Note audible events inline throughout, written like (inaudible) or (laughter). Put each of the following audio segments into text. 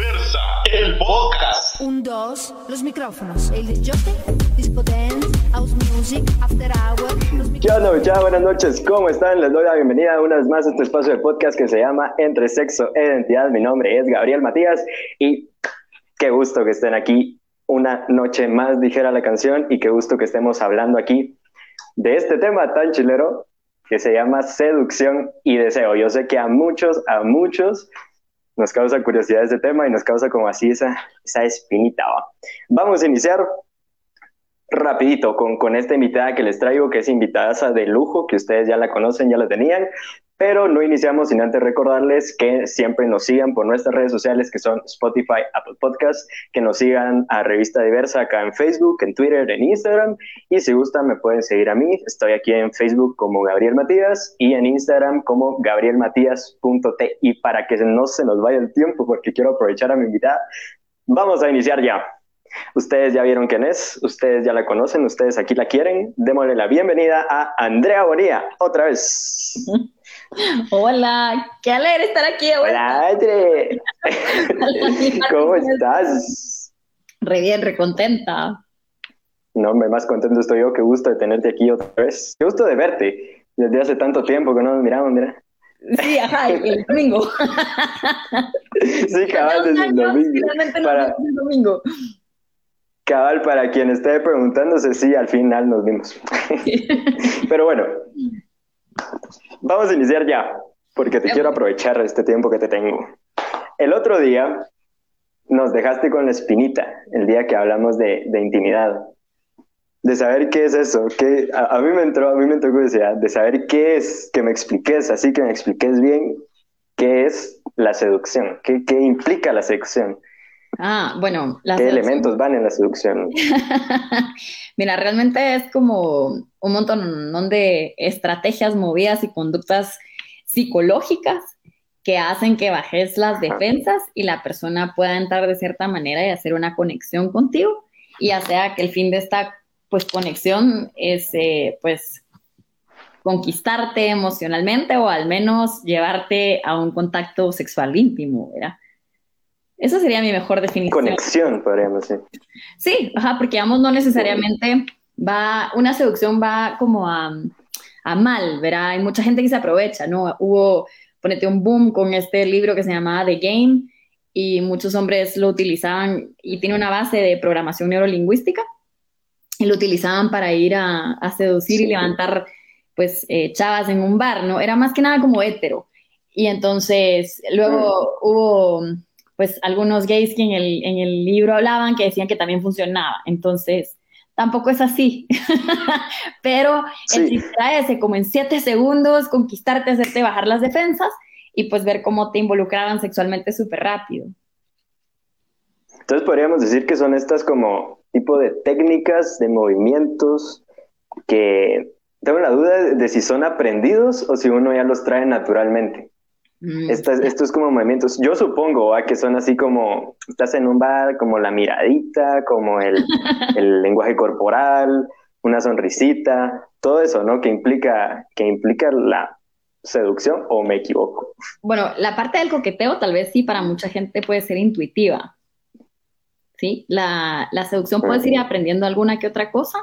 Diversa, el podcast. Un, dos, los micrófonos. El disjockey, disco dance, house music, after hour. Los ¿Qué onda, muchachos? Buenas noches, ¿cómo están? Les doy la bienvenida una vez más a este espacio de podcast que se llama Entre Sexo e Identidad. Mi nombre es Gabriel Matías y qué gusto que estén aquí una noche más, dijera la canción, y qué gusto que estemos hablando aquí de este tema tan chilero que se llama seducción y deseo. Yo sé que a muchos, a muchos nos causa curiosidad este tema y nos causa como así esa, esa espinita. ¿va? Vamos a iniciar rapidito con, con esta invitada que les traigo, que es invitada de lujo, que ustedes ya la conocen, ya la tenían, pero no iniciamos sin antes recordarles que siempre nos sigan por nuestras redes sociales que son Spotify, Apple Podcasts, que nos sigan a Revista Diversa acá en Facebook, en Twitter, en Instagram y si gustan me pueden seguir a mí. Estoy aquí en Facebook como Gabriel Matías y en Instagram como gabrielmatías.t y para que no se nos vaya el tiempo porque quiero aprovechar a mi invitada, vamos a iniciar ya. Ustedes ya vieron quién es, ustedes ya la conocen, ustedes aquí la quieren. Démosle la bienvenida a Andrea Bonilla otra vez. Hola, qué alegre estar aquí. Hola, Andre. (laughs) ¿Cómo estás? Re bien, re contenta. No, me más contento estoy yo. Qué gusto de tenerte aquí otra vez. Qué gusto de verte. Desde hace tanto tiempo que no nos miramos, mira. Sí, ajá, el domingo. (laughs) sí, cabal, desde el domingo. Para... el domingo. Cabal, para quien esté preguntándose, sí, al final nos vimos. (laughs) Pero bueno, vamos a iniciar ya, porque te quiero aprovechar este tiempo que te tengo. El otro día nos dejaste con la espinita, el día que hablamos de, de intimidad, de saber qué es eso, que a, a, mí me entró, a mí me entró curiosidad, de saber qué es, que me expliques, así que me expliques bien qué es la seducción, qué, qué implica la seducción. Ah, bueno. La ¿Qué seducción? elementos van en la seducción? (laughs) Mira, realmente es como un montón de estrategias movidas y conductas psicológicas que hacen que bajes las defensas y la persona pueda entrar de cierta manera y hacer una conexión contigo, y ya sea que el fin de esta pues conexión es eh, pues conquistarte emocionalmente o al menos llevarte a un contacto sexual íntimo, ¿verdad? Esa sería mi mejor definición. Conexión, podríamos decir. Sí, ajá, porque digamos, no necesariamente va, una seducción va como a, a mal, ¿verdad? Hay mucha gente que se aprovecha, ¿no? Hubo, ponete un boom con este libro que se llamaba The Game y muchos hombres lo utilizaban y tiene una base de programación neurolingüística y lo utilizaban para ir a, a seducir sí. y levantar pues eh, chavas en un bar, ¿no? Era más que nada como hétero. Y entonces luego mm. hubo pues algunos gays que en el, en el libro hablaban que decían que también funcionaba. Entonces, tampoco es así. (laughs) Pero sí. el como en siete segundos, conquistarte, hacerte bajar las defensas y pues ver cómo te involucraban sexualmente súper rápido. Entonces podríamos decir que son estas como tipo de técnicas, de movimientos que tengo la duda de si son aprendidos o si uno ya los trae naturalmente. Mm. Esto, esto, es como movimientos, yo supongo ¿va? que son así como, estás en un bar, como la miradita, como el, (laughs) el lenguaje corporal, una sonrisita, todo eso, ¿no? Que implica, que implica la seducción o me equivoco. Bueno, la parte del coqueteo tal vez sí para mucha gente puede ser intuitiva, ¿sí? La, la seducción puedes ir aprendiendo alguna que otra cosa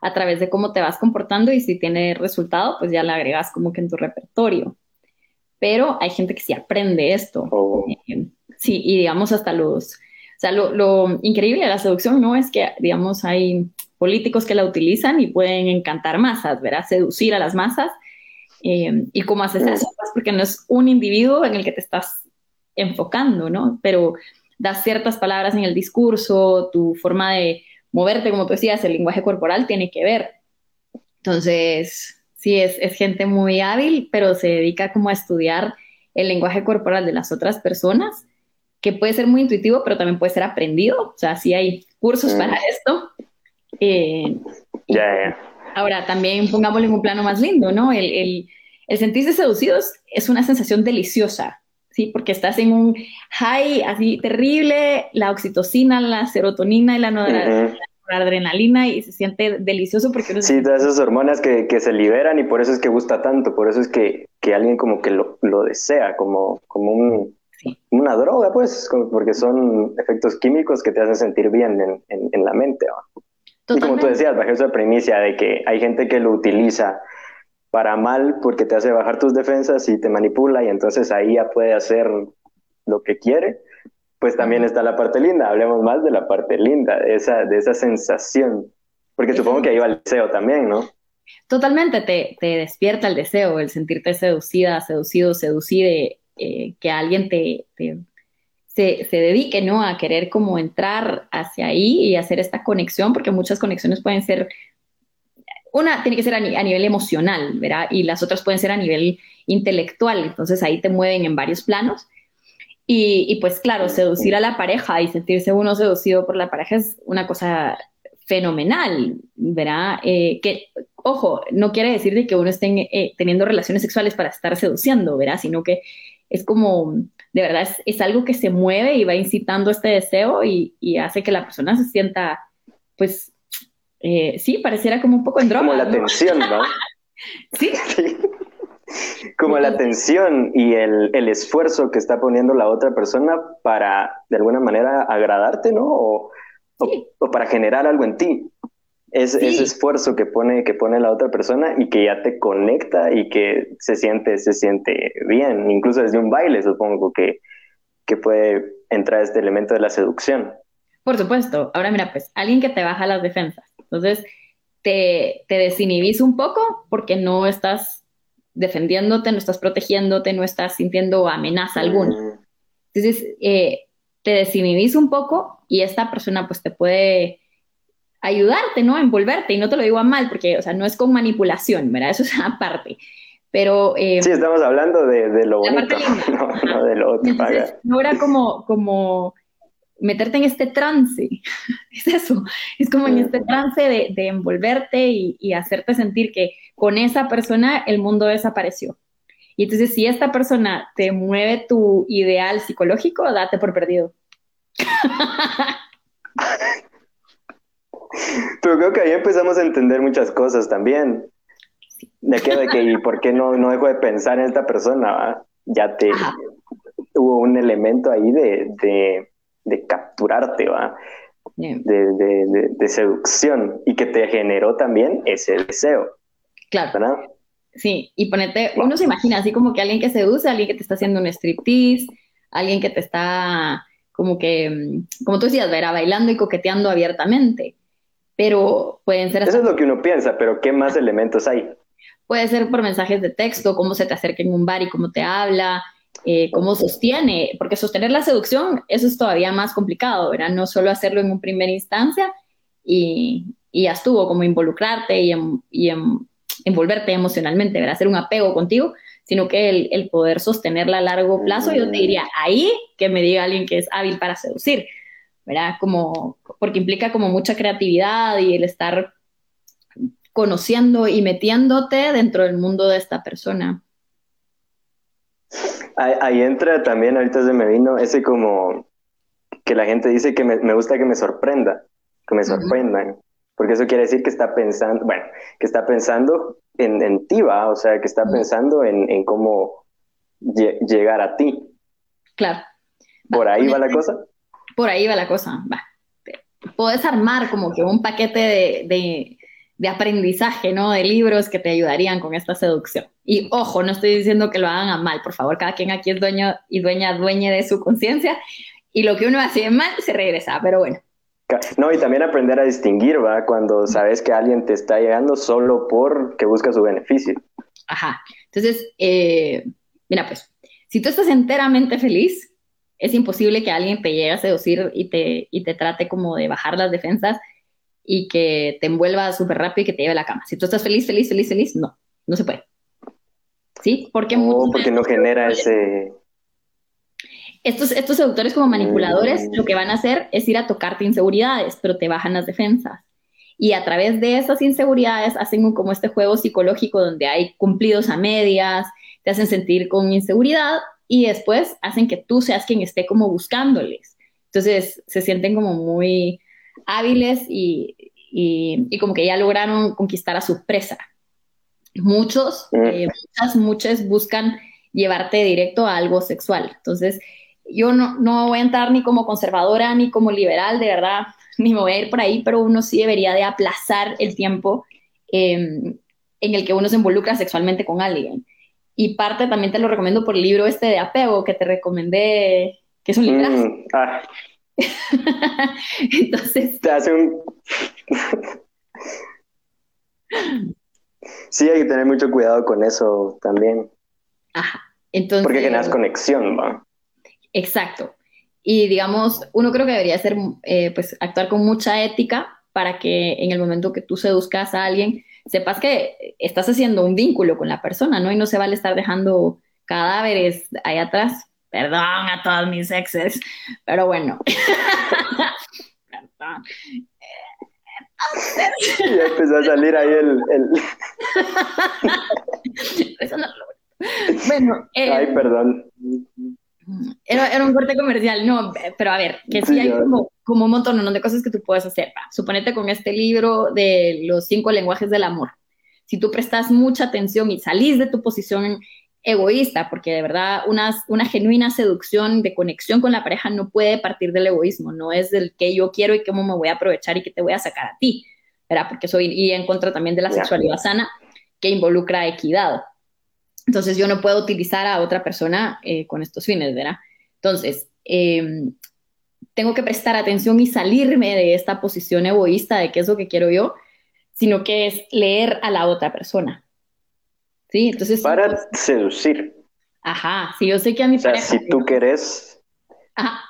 a través de cómo te vas comportando y si tiene resultado, pues ya la agregas como que en tu repertorio pero hay gente que sí aprende esto. Oh. Sí, y digamos hasta los, o sea, lo, lo, increíble de la seducción, ¿no? Es que, digamos, hay políticos que la utilizan y pueden encantar masas, ¿verdad? Seducir a las masas. Eh, ¿Y cómo haces eso? Pues porque no es un individuo en el que te estás enfocando, ¿no? Pero das ciertas palabras en el discurso, tu forma de moverte, como tú decías, el lenguaje corporal tiene que ver. Entonces, sí es, es, gente muy hábil, pero se dedica como a estudiar el lenguaje corporal de las otras personas, que puede ser muy intuitivo, pero también puede ser aprendido. O sea, sí hay cursos mm. para esto. Eh, yeah, yeah. Ahora, también pongámoslo en un plano más lindo, ¿no? El, el, el sentirse seducidos es una sensación deliciosa, ¿sí? Porque estás en un high así terrible, la oxitocina, la serotonina y la noradrenalina. -huh adrenalina y se siente delicioso porque uno sí, se... todas esas hormonas que, que, se liberan y por eso es que gusta tanto, por eso es que, que alguien como que lo, lo desea, como, como un una droga, pues, porque son efectos químicos que te hacen sentir bien en, en, la mente. Y como tú decías, bajo esa premisa de que hay gente que lo utiliza para mal porque te hace bajar tus defensas y te manipula y entonces ahí ya puede hacer lo que quiere, pues también está la parte linda. Hablemos más de la parte linda, de esa, de esa sensación. Porque supongo que ahí va el deseo también, ¿no? Totalmente, te, te despierta el deseo, el sentirte seducida, seducido, seducide, eh, que alguien te, se, se, dedique, ¿no? A querer como entrar hacia ahí y hacer esta conexión, porque muchas conexiones pueden ser, una tiene que ser a, nivel emocional, ¿verdad? Y las otras pueden ser a nivel intelectual, entonces ahí te mueven en varios planos. Y, y, pues claro, seducir a la pareja y sentirse uno seducido por la pareja es una cosa fenomenal, ¿verdad? Eh, que, ojo, no quiere decir de que uno esté eh, teniendo relaciones sexuales para estar seduciendo, ¿verdad? Sino que es como, de verdad, es, algo que se mueve y va incitando este deseo y, hace que la persona se sienta, pues, eh, sí, pareciera como un poco en droga. Como la tensión, ¿no? (laughs) ¿Sí? (laughs) Como la tensión y el, esfuerzo que está poniendo la otra persona para, de alguna manera, agradarte, ¿no? O, o, para generar algo en ti. Es, Ese esfuerzo que pone, que pone la otra persona y que ya te conecta y que se siente, se siente bien, incluso desde un baile supongo que, que puede entrar este elemento de la seducción. Por supuesto. Ahora mira, pues alguien que te baja las defensas. Entonces, te, te desinhibís un poco porque no estás defendiéndote, no estás protegiéndote, no estás sintiendo amenaza alguna. Mm. Entonces, eh, te desinhibís un poco y esta persona pues te puede ayudarte, ¿no? Envolverte, y no te lo digo a mal, porque, o sea, no es con manipulación, ¿verdad? Eso es (laughs) aparte. Pero... Eh, sí, estamos hablando de, lo bonito, (laughs) no, de lo otro. no era como, como meterte en este trance, (laughs) es eso, es como en este trance de, envolverte y, y, hacerte sentir que con esa persona el mundo desapareció. Y entonces si esta persona te mueve tu ideal psicológico, date por perdido. (laughs) Pero creo que ahí empezamos a entender muchas cosas también. De qué, de que, y por qué no, no dejo de pensar en esta persona, ya te hubo un elemento ahí de, de, capturarte, ¿va? De, de, seducción y que te generó también ese deseo. Claro. Sí, y ponete, uno se imagina así como que alguien que seduce, alguien que te está haciendo un striptease, alguien que te está como que, mm, como tú decías, verá, bailando y coqueteando abiertamente. Pero pueden ser... Eso es lo que uno piensa, pero ¿qué más elementos hay? Puede ser por mensajes de texto, cómo se te acerca en un bar y cómo te habla, eh, cómo sostiene, porque sostener la seducción, eso es todavía más complicado, ¿verdad? No solo hacerlo en un primera instancia y, y ya estuvo, como involucrarte y, y envolverte emocionalmente, ¿verdad? Hacer un apego contigo, sino que el, poder sostenerla a largo plazo, yo te diría, ahí que me diga alguien que es hábil para seducir, ¿verdad? Como, porque implica como mucha creatividad y el estar conociendo y metiéndote dentro del mundo de esta persona. Ahí, entra también, ahorita se me vino ese como que la gente dice que me, gusta que me sorprenda, que me sorprendan porque eso quiere decir que está pensando, bueno, que está pensando en, en ti, ¿va? O sea, que está pensando en, en cómo llegar a ti. Claro. ¿Por ahí va la cosa? Por ahí va la cosa, va. Puedes armar como que un paquete de, de, de, aprendizaje, ¿no? De libros que te ayudarían con esta seducción. Y ojo, no estoy diciendo que lo hagan a mal, por favor, cada quien aquí es dueño y dueña, dueña de su conciencia, y lo que uno hace mal se regresa, pero bueno. No, y también aprender a distinguir, ¿va? Cuando sabes que alguien te está llegando solo porque busca su beneficio. Ajá. Entonces, eh, mira, pues, si tú estás enteramente feliz, es imposible que alguien te llegue a seducir y te, y te trate como de bajar las defensas y que te envuelva súper rápido y que te lleve a la cama. Si tú estás feliz, feliz, feliz, feliz, no, no se puede. ¿Sí? Porque, oh, porque no genera ese estos, estos seductores como manipuladores lo que van a hacer es ir a tocarte inseguridades, pero te bajan las defensas. Y a través de esas inseguridades hacen como este juego psicológico donde hay cumplidos a medias, te hacen sentir con inseguridad y después hacen que tú seas quien esté como buscándoles. Entonces se sienten como muy hábiles y, y, como que ya lograron conquistar a su presa. Muchos, mm. eh, muchas, muchas buscan llevarte directo a algo sexual. Entonces, yo no, no voy a entrar ni como conservadora ni como liberal, de verdad, (laughs) ni me voy a ir por ahí, pero uno sí debería de aplazar el tiempo em, en el que uno se involucra sexualmente con alguien. Y parte también te lo recomiendo por el libro este de apego que te recomendé, que es un libro. Mm, ah, (laughs) Entonces, te hace un... sí, hay que tener mucho cuidado con eso también, ajá. Entonces, porque generas conexión, ¿va? Exacto. Y digamos, uno creo que debería ser, eh, pues, actuar con mucha ética para que en el momento que tú seduzcas a alguien, sepas que estás haciendo un vínculo con la persona, ¿no? Y no se vale estar dejando cadáveres ahí atrás. Perdón a todos mis exes, pero bueno. Perdón. Y ya empezó a salir ahí el... el- (laughs) eso no lo- Bueno, eh, Ay, perdón. Era, era un corte comercial, no, pero a ver, que sí hay como, como un montón ¿no? de cosas que tú puedes hacer. va. Suponete con este libro de los cinco lenguajes del amor. Si tú prestas mucha atención y salís de tu posición egoísta, porque de verdad una, una genuina seducción de conexión con la pareja no puede partir del egoísmo, no es del que yo quiero y cómo me voy a aprovechar y que te voy a sacar a ti, ¿verdad? Porque soy y en contra también de la sexualidad sana que involucra equidad. Entonces yo no puedo utilizar a otra persona eh, con estos fines, ¿verdad? Entonces, eh, tengo que prestar atención y salirme de esta posición egoísta de qué es lo que quiero yo, sino que es leer a la otra persona. ¿Sí? Entonces, Para seducir. ajá, si yo sé que a mi O sea, pareja... si tú querés Ajá,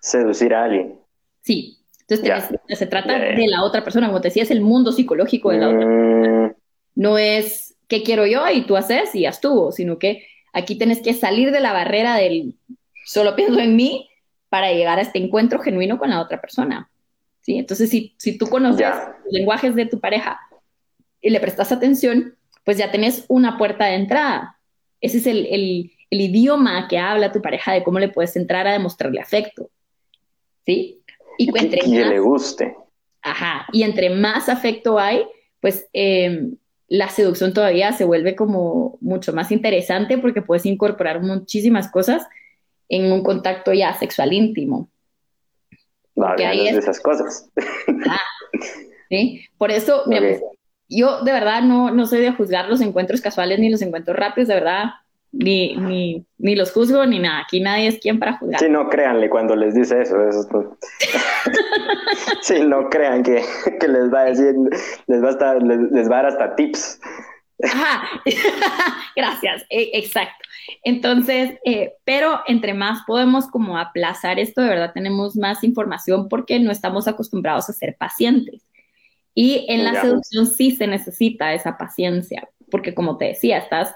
seducir a alguien. sí. Entonces, te- se trata de la otra persona, como te decía, es el mundo psicológico de la otra Mm, no es qué quiero yo y tú haces y ya estuvo, sino que aquí tienes que salir de la barrera del solo pienso en mí para llegar a este encuentro genuino con la otra persona. ¿sí? Entonces, si, si tú conoces los lenguajes de tu pareja y le prestas atención, pues ya tenés una puerta de entrada. Ese es el, el- el idioma que habla tu pareja de cómo le puedes entrar a demostrarle afecto. ¿Sí? Y entre que más- le guste. Ajá, y entre más afecto hay, pues eh, la seducción todavía se vuelve como mucho más interesante porque puedes incorporar muchísimas cosas en un contacto ya sexual íntimo, de es- esas cosas. ¿sí? Por eso, mira, pues, yo de verdad no, no soy de juzgar los encuentros casuales ni los encuentros rápidos, de verdad, ni, ni, ni los juzgo ni nada, aquí nadie es quien para juzgar. Sí, no créanle cuando les dice eso. eso es todo. (laughs) sí, no crean que, que les va a decir, les va a, estar- les, les va a dar hasta tips. Ajá, (laughs) gracias, e- exacto. Entonces, eh, pero entre más podemos como aplazar esto, de verdad tenemos más información porque no estamos acostumbrados a ser pacientes. Y en la Ya. seducción sí se necesita esa paciencia, porque como te decía, estás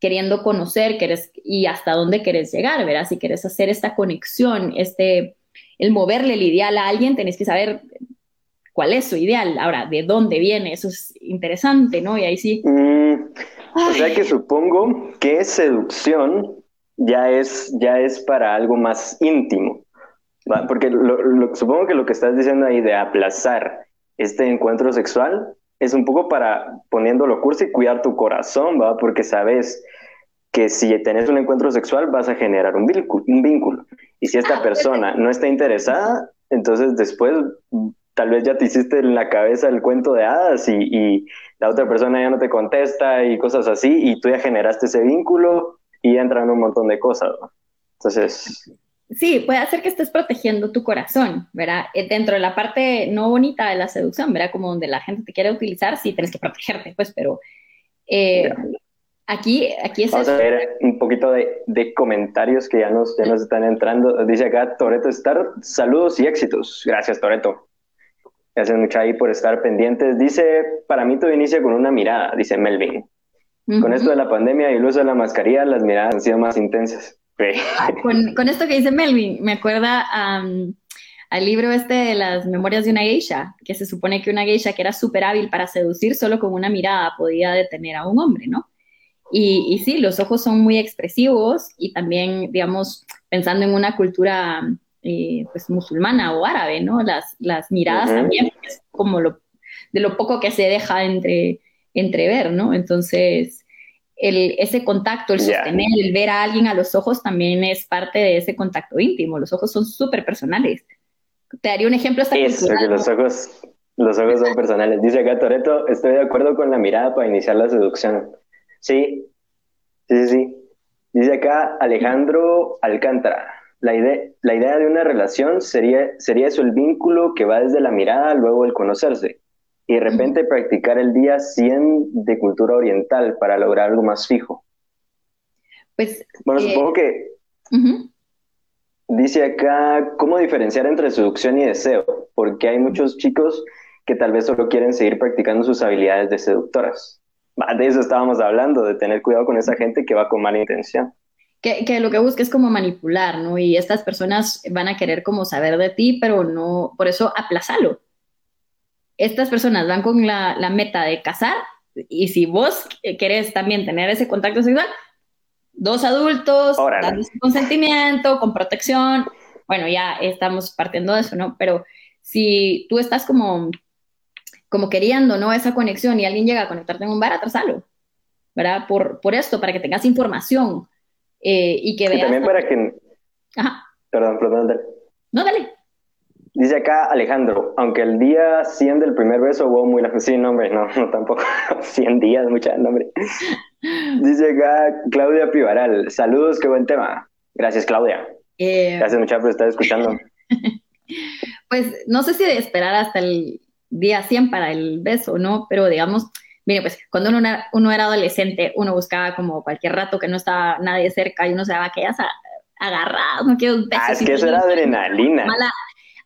queriendo conocer querés, y hasta dónde querés llegar, ¿verdad? Si querés hacer esta conexión, este, el moverle el ideal a alguien, tenés que saber cuál es su ideal. Ahora, ¿de dónde viene? Eso es interesante, ¿no? Y ahí sí. Mm, o sea que supongo que seducción ya es, ya es para algo más íntimo. ¿va? Porque lo- lo- supongo que lo que estás diciendo ahí de aplazar este encuentro sexual es un poco para, poniéndolo cursi, cuidar tu corazón, ¿va? Porque sabes que si tenés un encuentro sexual vas a generar un vínculo. Un vínculo. Y si esta Ah, persona no está interesada, entonces después tal vez ya te hiciste en la cabeza el cuento de hadas y, y la otra persona ya no te contesta y cosas así, y tú ya generaste ese vínculo y ya entran un montón de cosas. ¿no? Entonces, Sí, puede hacer que estés protegiendo tu corazón, ¿verdad? Eh, Dentro de la parte no bonita de la seducción, ¿verdad? Como donde la gente te quiere utilizar, sí tienes que protegerte, pues, pero eh. Aquí, aquí es vamos a ver un poquito de, de comentarios que ya nos, ya nos están entrando. Dice acá Toreto Star, saludos y éxitos. Gracias, Toreto. Gracias mucho ahí por estar pendientes. Dice, para mí todo inicia con una mirada, dice Melvin. Con esto de la pandemia y el uso de la mascarilla, las miradas han sido más intensas. (laughs) Ah, Con, con esto que dice Melvin, me acuerda al libro este de las memorias de una geisha, que se supone que una geisha que era súper hábil para seducir, solo con una mirada podía detener a un hombre, ¿no? Y, y sí, los ojos son muy expresivos y también, digamos, pensando en una cultura eh, pues musulmana o árabe, ¿no? Las, las miradas también es como lo, de lo poco que se deja entre, entrever, ¿no? Entonces, el, ese contacto, el sostener, el ver a alguien a los ojos también es parte de ese contacto íntimo. Los ojos son súper personales. Te daría un ejemplo hasta Eso, que los ojos, los ojos son personales. Dice acá Toreto, estoy de acuerdo con la mirada para iniciar la seducción. Sí, sí, sí. Dice acá Alejandro Alcántara. La idea, la idea de una relación sería, sería eso, el vínculo que va desde la mirada, luego el conocerse. Y de repente practicar el día 100 de cultura oriental para lograr algo más fijo. Pues, Bueno, Eh, supongo que. Dice acá, ¿cómo diferenciar entre seducción y deseo? Porque hay muchos chicos que tal vez solo quieren seguir practicando sus habilidades de seductoras. De eso estábamos hablando, de tener cuidado con esa gente que va con mala intención. que, que lo que busca es como manipular, ¿no? Y estas personas van a querer como saber de ti, pero no, por eso aplázalo. Estas personas van con la, la meta de casar y si vos querés también tener ese contacto sexual, dos adultos, dándose consentimiento, con protección, bueno, ya estamos partiendo de eso, ¿no? Pero si tú estás como, como queriendo, ¿no? Esa conexión y alguien llega a conectarte en un bar, atrásalo, ¿verdad? Por, por esto, para que tengas información eh, y que Y veas... también para que, Ajá, perdón, perdón, dale. no, dale. Dice acá Alejandro, aunque el día 100 del primer beso hubo muy lejos. Sí, no, hombre, no, no tampoco. (laughs) 100 días, mucha nombre. (laughs) Dice acá Claudia Pivaral, saludos, qué buen tema. Gracias, Claudia. Eh, Gracias, muchachos, por estar escuchando. (laughs) pues no sé si de esperar hasta el día 100 para el beso, ¿no? Pero digamos, mire, pues cuando uno era, uno era adolescente, uno buscaba como cualquier rato que no estaba nadie cerca y uno se daba aquellas a- agarradas, no quiero un beso. Ah, es que eso era adrenalina. mala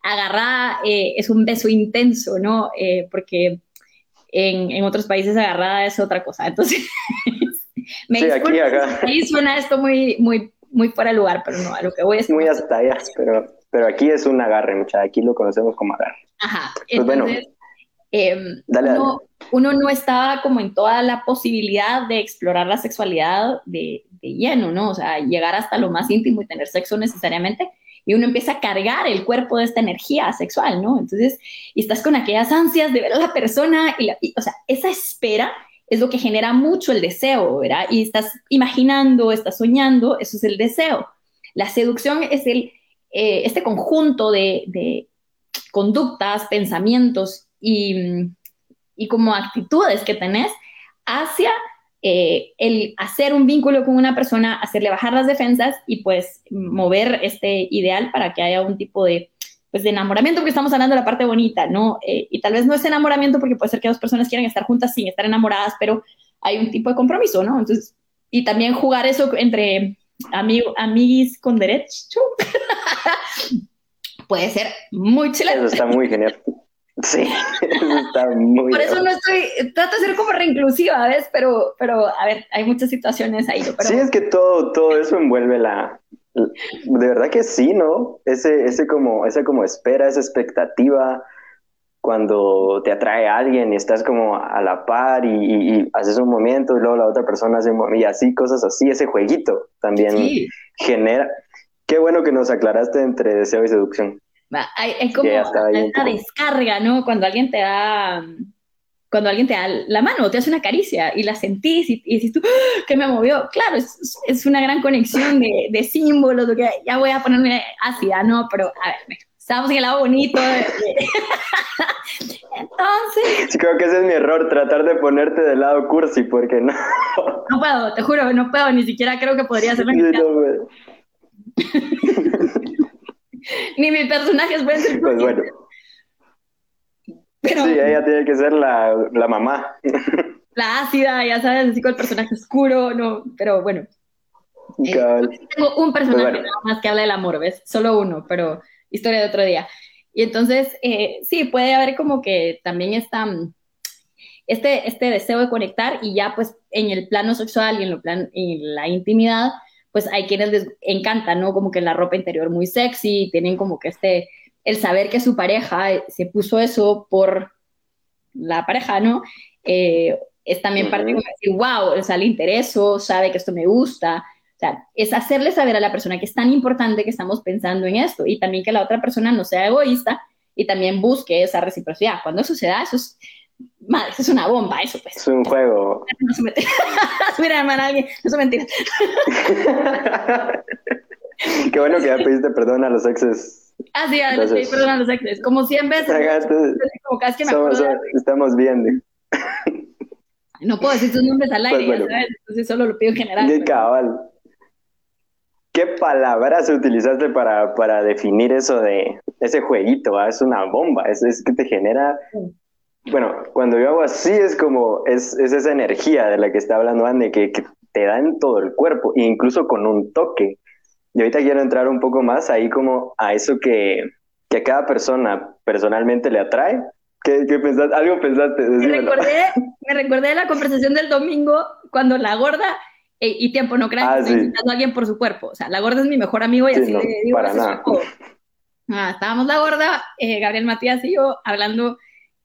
agarrada eh, es un beso intenso, ¿no? Eh, porque en, en otros países agarrada es otra cosa. Entonces, (laughs) me Sí, aquí, acá. ahí suena esto muy, muy, muy fuera de lugar, pero no, a lo que voy es... Muy hasta allá, pero, pero aquí es un agarre, mucha. Aquí lo conocemos como agarre. Ajá, Pues bueno, em, dale, uno, uno no estaba como en toda la posibilidad de explorar la sexualidad de, de lleno, ¿no? O sea, llegar hasta lo más íntimo y tener sexo necesariamente, y uno empieza a cargar el cuerpo de esta energía sexual, ¿no? Entonces, y estás con aquellas ansias de ver a la persona, y, la- y, o sea, esa espera es lo que genera mucho el deseo, ¿verdad? Y estás imaginando, estás soñando, eso es el deseo. La seducción es el, eh, este conjunto de, de conductas, pensamientos y, y como actitudes que tenés hacia eh, el hacer un vínculo con una persona, hacerle bajar las defensas y pues mover este ideal para que haya un tipo de, pues, de enamoramiento, porque estamos hablando de la parte bonita, ¿no? Eh, y tal vez no es enamoramiento porque puede ser que dos personas quieran estar juntas sin estar enamoradas, pero hay un tipo de compromiso, ¿no? Entonces, y también jugar eso entre amigo, amiguis con derecho (laughs) puede ser muy Eso chileno. está muy genial. Sí, (laughs) eso está muy Por eso no estoy, trato de ser como reinclusiva, ¿ves? Pero, pero, a ver, hay muchas situaciones ahí. Pero, Sí, es que todo, todo eso envuelve la... De verdad que sí, ¿no? Ese, ese como, esa como espera, esa expectativa, cuando te atrae a alguien y estás como a la par y, y- y haces un movimiento y luego la otra persona hace un movimiento y así, cosas así, ese jueguito también sí, genera... Qué bueno que nos aclaraste entre deseo y seducción. Hay, hay como ya estaba ahí un esta poco. descarga, ¿no? Cuando alguien te da, cuando alguien te da la mano, te hace una caricia y la sentís y, y dices tú, ¡Ah! ¿qué me movió? Claro, es, es una gran conexión de, de símbolos, que ya voy a ponerme ácida, ¿no? Pero, a ver, estamos en el lado bonito. (laughs) Entonces, Sí, creo que ese es mi error, tratar de ponerte del lado cursi, porque no... no puedo, te juro, no puedo, ni siquiera creo que podría ser Sí, no, (laughs) (laughs) Ni mis personajes pueden ser pues bueno, pero sí, ella tiene que ser la, la mamá. (laughs) la ácida, ya sabes, así con el personaje oscuro, no, pero bueno. Eh, tengo un personaje Pues bueno. nada más que habla del amor, ¿ves? Solo uno, pero historia de otro día. Y entonces, eh, sí, puede haber como que también esta, mm, este, este deseo de conectar y ya pues en el plano sexual y en, lo plan, en la intimidad, pues hay quienes les encanta, ¿no? Como que la ropa interior muy sexy, tienen como que este, el saber que su pareja eh, se puso eso por la pareja, ¿no? Eh, es también parte como decir, wow, o sea, le intereso, sabe que esto me gusta. O sea, es hacerle saber a la persona que es tan importante que estamos pensando en esto y también que la otra persona no sea egoísta y también busque esa reciprocidad. Cuando eso se da, eso es Madre, es una bomba, eso pues. Es un juego. No se mete. (laughs) Mira, hermana, alguien, no se mentira. (laughs) Qué bueno que ya pediste perdón a los exes. Ah, sí, les pedí perdón a los exes. Como 100 veces. Como vez que me somos- acuerdo. somos- estamos bien. (laughs) No puedo decir tus nombres al aire, Pues bueno. ya sabes. Entonces solo lo pido en general. Qué cabal. ¿Qué palabras utilizaste para, para definir eso de ese jueguito? ah? Es una bomba, es, es que te genera... Bueno, cuando yo hago así es como, es, es esa energía de la que está hablando Andy, que, que te da en todo el cuerpo, incluso con un toque. Y ahorita quiero entrar un poco más ahí como a eso que, que a cada persona personalmente le atrae. ¿Qué, qué pensaste? ¿Algo pensaste? Me recordé, (laughs) me recordé de la conversación del domingo cuando la gorda, eh, y tiempo, no crean Ah, que estoy sí. insultando a alguien por su cuerpo. O sea, la gorda es mi mejor amigo y Sí, así no, le digo para nada. Ah, estábamos la gorda, eh, Gabriel Matías y yo hablando.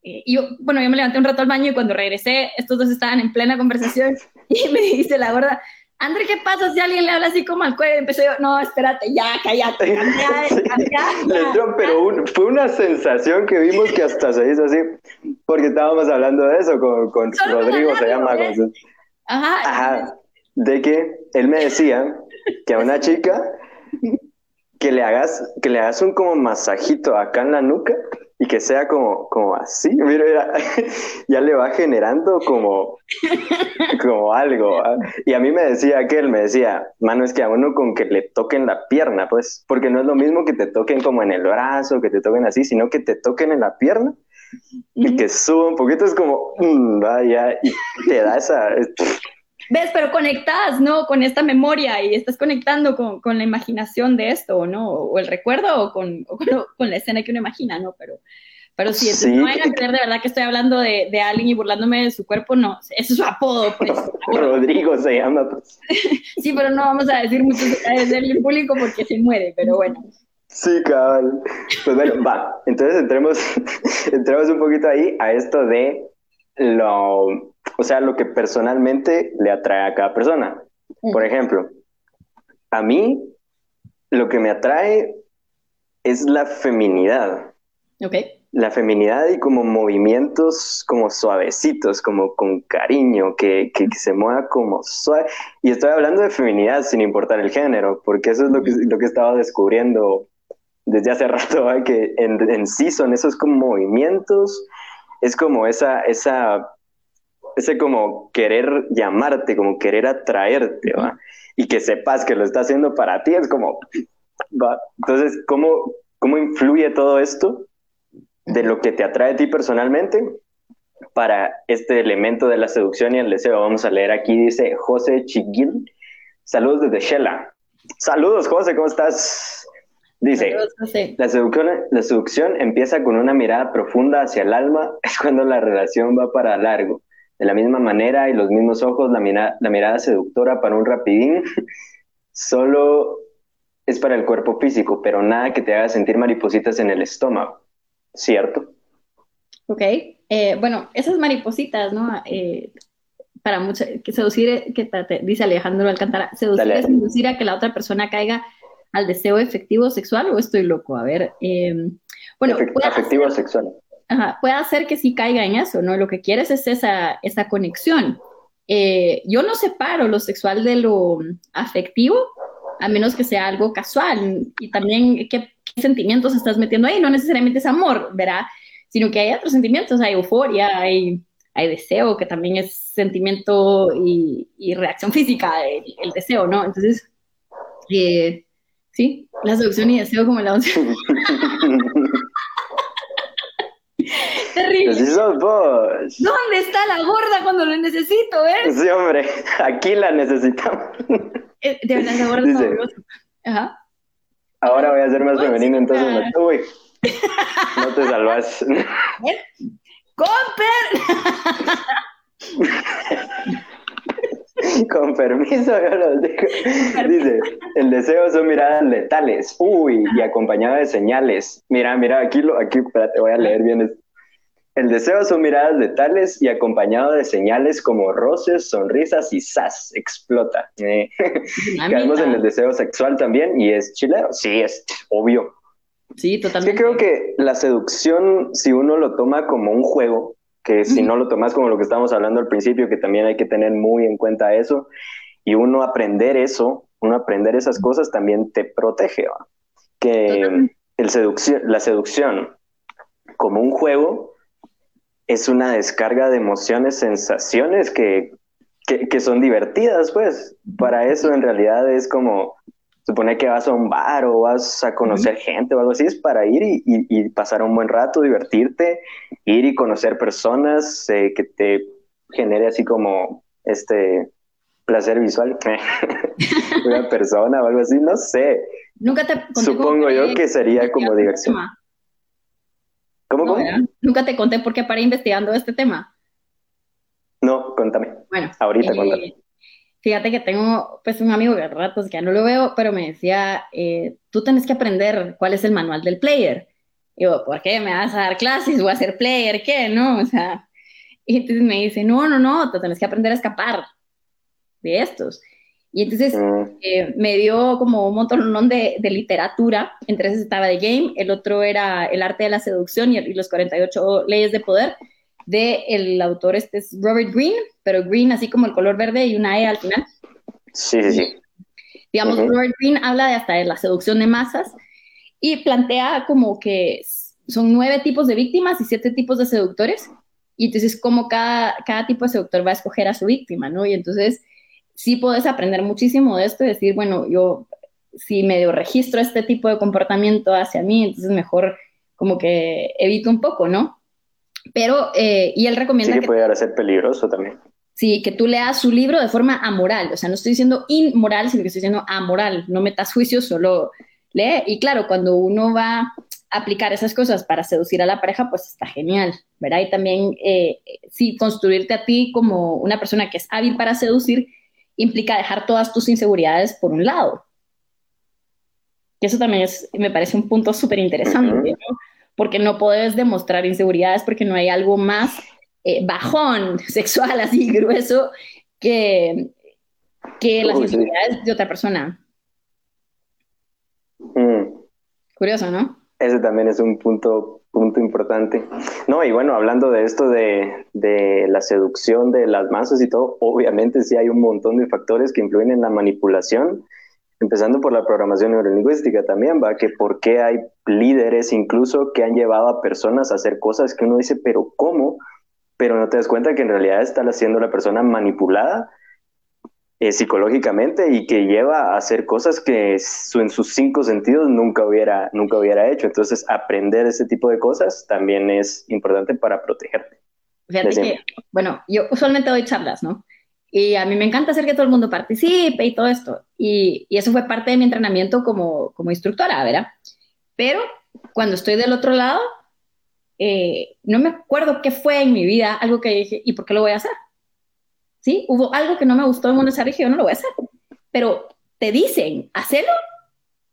Eh, y yo, bueno, yo me levanté un rato al baño y cuando regresé, estos dos estaban en plena conversación (laughs) y me dice la gorda, André, ¿qué pasa si alguien le habla así como al cuello? Y empecé yo, no, espérate, ya, cállate, (laughs) cambia, Sí. Le entró, pero un- fue una sensación que vimos que hasta se hizo así, porque estábamos hablando de eso con, con Rodrigo, se llama. con su- Ajá, Ajá, de que él me decía que a una chica que le hagas, que le hagas un como masajito acá en la nuca y que sea como, como así, mira, mira, (laughs) ya le va generando como, como algo. ¿ah? Y a mí me decía aquel, me decía, mano, es que a uno con que le toquen la pierna, pues, porque no es lo mismo que te toquen como en el brazo, que te toquen así, sino que te toquen en la pierna y que suba un poquito, es como, mm, vaya, y te da esa, ¿Ves? Pero conectas, ¿no? Con esta memoria y estás conectando con, con la imaginación de esto, ¿no? O el recuerdo o con, o con, (laughs) con la escena que uno imagina, ¿no? Pero, pero sí, Sí, no vayan a creer de verdad que estoy hablando de, de alguien y burlándome de su cuerpo, no. Ese es su apodo, pues. (laughs) Rodrigo se llama, pues. (laughs) Sí, pero no vamos a decir detalles de él en público porque se muere, pero bueno. Sí, cabal. Pues bueno, va. Entonces entremos, entremos un poquito ahí a esto de lo, o sea, lo que personalmente le atrae a cada persona. Por ejemplo, a mí lo que me atrae es la feminidad. Ok. La feminidad y como movimientos como suavecitos, como con cariño, que, que, que se mueva como suave. Y estoy hablando de feminidad sin importar el género, porque eso es lo que, lo que he estado descubriendo desde hace (laughs) rato, ¿eh? que en, en sí son esos como movimientos, es como esa, esa, ese como querer llamarte, como querer atraerte, ¿va? Y que sepas que lo está haciendo para ti, es como, ¿va? Entonces, ¿cómo, ¿cómo influye todo esto de lo que te atrae a ti personalmente para este elemento de la seducción y el deseo? Vamos a leer aquí, dice José Chiguil, saludos desde Shela. Saludos, José, ¿cómo estás? Dice, seducción, la seducción empieza con una mirada profunda hacia el alma, (laughs) es cuando la relación va para largo. De la misma manera y los mismos ojos, la, mira- la mirada seductora para un rapidín (laughs) solo es para el cuerpo físico, pero nada que te haga sentir maripositas en el estómago, ¿cierto? Ok. Eh, bueno, esas maripositas, ¿no? Eh, para mucho, que seducir, que te- dice Alejandro Alcántara, seducir Dale. es inducir a que la otra persona caiga al deseo efectivo sexual o estoy loco. A ver, eh, bueno, Efect- afectivo hacer- sexual. Ajá, puede hacer que sí caiga en eso, ¿no? Lo que quieres es esa, esa conexión. Eh, yo no separo lo sexual de lo afectivo, a menos que sea algo casual. Y también qué, qué sentimientos estás metiendo ahí, no necesariamente es amor, ¿verdad? Sino que hay otros sentimientos, hay euforia, hay, hay deseo, que también es sentimiento y, y reacción física, el, el deseo, ¿no? Entonces, eh, sí, la seducción y deseo como la once. (laughs) Terrible. Así sos vos. ¿Dónde está la gorda cuando lo necesito, eh? Sí, hombre, (laughs) aquí la necesitamos. (laughs) Eh, De verdad, la gorda Dice-. Ajá. Ahora voy a ser más Uy, femenino, entonces me... Uy, (laughs) no te salvas. ¡Comper! Con permiso, yo los digo. Dice, el deseo son miradas letales. Uy, y acompañado de señales. Mira, mira, aquí lo, aquí, espérate, voy a leer bien esto. El deseo son miradas letales y acompañado de señales como roces, sonrisas y ¡zas! explota. Eh, (laughs) Caemos en el deseo sexual también y es chilero. Sí, es obvio. Sí, totalmente. creo que la seducción, si uno lo toma como un juego, que si no lo tomas como lo que estábamos hablando al principio, que también hay que tener muy en cuenta eso, y uno aprender eso, uno aprender esas cosas también te protege, ¿va? que el seducción, la seducción como un juego es una descarga de emociones, sensaciones que, que, son divertidas, pues. Para eso en realidad es como, supone que vas a un bar o vas a conocer gente o algo así, es para ir y, y, pasar un buen rato, divertirte, ir y conocer personas eh, que te genere así como este placer visual, (laughs) una persona o algo así, no sé. Nunca te Supongo yo que sería como diversión. ¿Cómo, cómo? Nunca te conté por qué paré investigando este tema. No, contame. Bueno, ahorita eh, Fíjate que tengo pues un amigo que ratos que ya no lo veo, pero me decía, eh, tú tienes que aprender cuál es el manual del player. Y yo, ¿por qué me vas a dar clases? ¿Voy a ser player? ¿Qué? No, (laughs) o sea. Y entonces me dice, no, no, no, tú tienes que aprender a escapar de estos. Y entonces mm. eh, me dio como un montón de, de, literatura, entre esos estaba The Game, el otro era El arte de la seducción y, los 48 leyes de poder, de el autor este es Robert Greene, pero Green así como el color verde y una E al final. Sí, sí, sí. Digamos, Robert Greene habla de hasta de la seducción de masas y plantea como que son nueve tipos de víctimas y siete tipos de seductores. Y entonces como cada, cada tipo de seductor va a escoger a su víctima, ¿no? Y entonces sí puedes aprender muchísimo de esto y decir, bueno, yo si medio registro este tipo de comportamiento hacia mí, entonces mejor como que evito un poco, ¿no? Pero, eh, y él recomienda... Sí, que, puede llegar a ser peligroso también. Sí, que tú leas su libro de forma amoral, o sea, no estoy diciendo inmoral, sino que estoy diciendo amoral, no metas juicio, solo lee. Y claro, cuando uno va a aplicar esas cosas para seducir a la pareja, pues está genial, ¿verdad? Y también, eh, sí, construirte a ti como una persona que es hábil para seducir, implica dejar todas tus inseguridades por un lado. Y eso también es, me parece un punto súper interesante, ¿no? Porque no puedes demostrar inseguridades porque no hay algo más eh, bajón, (laughs) sexual, así (laughs) grueso, que, que las inseguridades de otra persona. Mm. Curioso, ¿no? Ese también es un punto punto importante. No, y bueno, hablando de esto de, de, la seducción de las masas y todo, obviamente sí hay un montón de factores que influyen en la manipulación, empezando por la programación neurolingüística también, va, que por qué hay líderes incluso que han llevado a personas a hacer cosas que uno dice, pero ¿cómo? Pero no te das cuenta que en realidad está haciendo la persona manipulada eh, psicológicamente y que lleva a hacer cosas que en sus cinco sentidos nunca hubiera, nunca hubiera hecho. Entonces, aprender ese tipo de cosas también es importante para protegerte. Fíjate que, bueno, yo usualmente doy charlas, ¿no? Y a mí me encanta hacer que todo el mundo participe y todo esto. Y, y eso fue parte de mi entrenamiento como, como instructora, ¿verdad? Pero cuando estoy del otro lado, eh, no me acuerdo qué fue en mi vida, algo que dije, ¿y por qué lo voy a hacer? ¿Sí? Hubo algo que no me gustó en un desarrollo y yo no lo voy a hacer. Pero te dicen, hacelo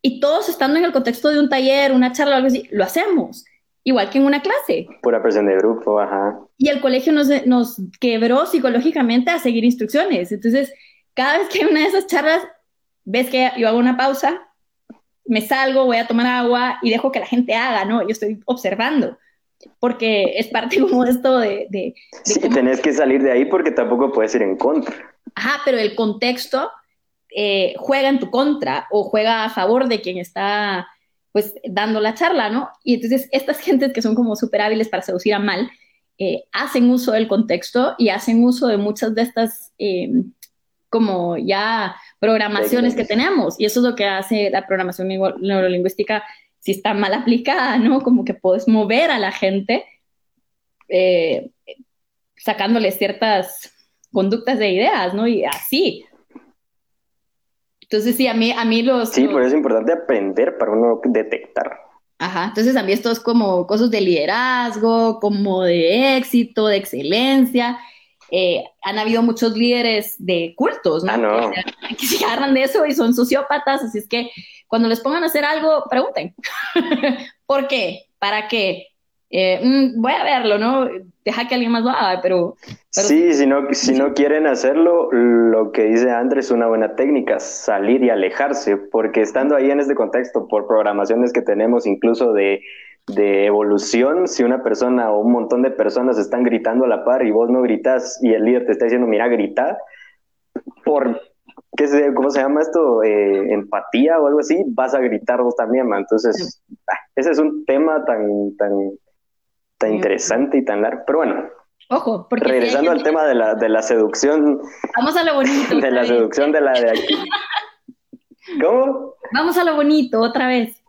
y todos estando en el contexto de un taller, una charla o algo así, lo hacemos. Igual que en una clase. Pura presión de grupo, ajá. Y el colegio nos, nos quebró psicológicamente a seguir instrucciones. Entonces, cada vez que hay una de esas charlas, ves que yo hago una pausa, me salgo, voy a tomar agua y dejo que la gente haga, ¿no? Yo estoy observando porque es parte (laughs) como esto de... de, sí, tenés que salir de ahí porque tampoco puedes ir en contra. Ajá, pero el contexto eh, juega en tu contra o juega a favor de quien está pues dando la charla, ¿no? Y entonces estas (laughs) gentes que son como súper hábiles para seducir a mal, eh, hacen uso del contexto y hacen uso de muchas de estas eh, como ya programaciones que tenemos. Y eso es lo que hace la programación neurolingüística si está mal aplicada, ¿no? Como que puedes mover a la gente eh, sacándole ciertas conductas de ideas, ¿no? Y así. Entonces, sí, a mí, a mí los... Sí, por eso es importante aprender para uno detectar. Ajá, entonces a mí esto es como cosas de liderazgo, como de éxito, de excelencia. Eh, han habido muchos líderes de cultos, ¿no? Ah, no. que se agarran de eso y son sociópatas, así es que cuando les pongan a hacer algo, pregunten. (laughs) ¿Por qué? ¿Para qué? Eh, mm, voy a verlo, ¿no? Deja que alguien más lo haga, pero, Sí, si no, si no quieren hacerlo, lo que dice Andrés es una buena técnica, salir y alejarse, porque estando ahí en este contexto, por programaciones que tenemos incluso de de evolución, si una persona o un montón de personas están gritando a la par y vos no gritas y el líder te está diciendo, mira, grita, por, ¿qué se, ¿cómo se llama esto? Eh, empatía o algo así, vas a gritar vos también, man. Entonces, ah, ese es un tema tan, tan, tan interesante y tan largo. Pero bueno, Ojo, porque... si regresando al tema de la, de la seducción, Vamos a lo bonito. (laughs) de la vez. seducción de la de aquí. (laughs) ¿Cómo? Vamos a lo bonito otra vez.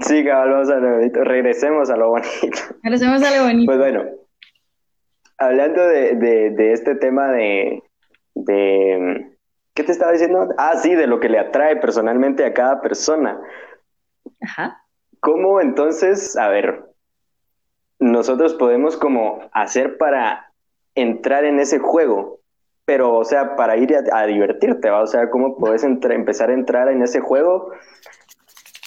Sí, cabal, vamos a lo bonito. Regresemos a lo bonito. Regresemos a lo bonito. Pues bueno, hablando de, de, de este tema de, de... ¿Qué te estaba diciendo? Ah, sí, de lo que le atrae personalmente a cada persona. Ajá. ¿Cómo entonces, a ver, nosotros podemos como hacer para entrar en ese juego? Pero, o sea, para ir a, a divertirte, ¿va? O sea, ¿cómo puedes empezar a entrar en ese juego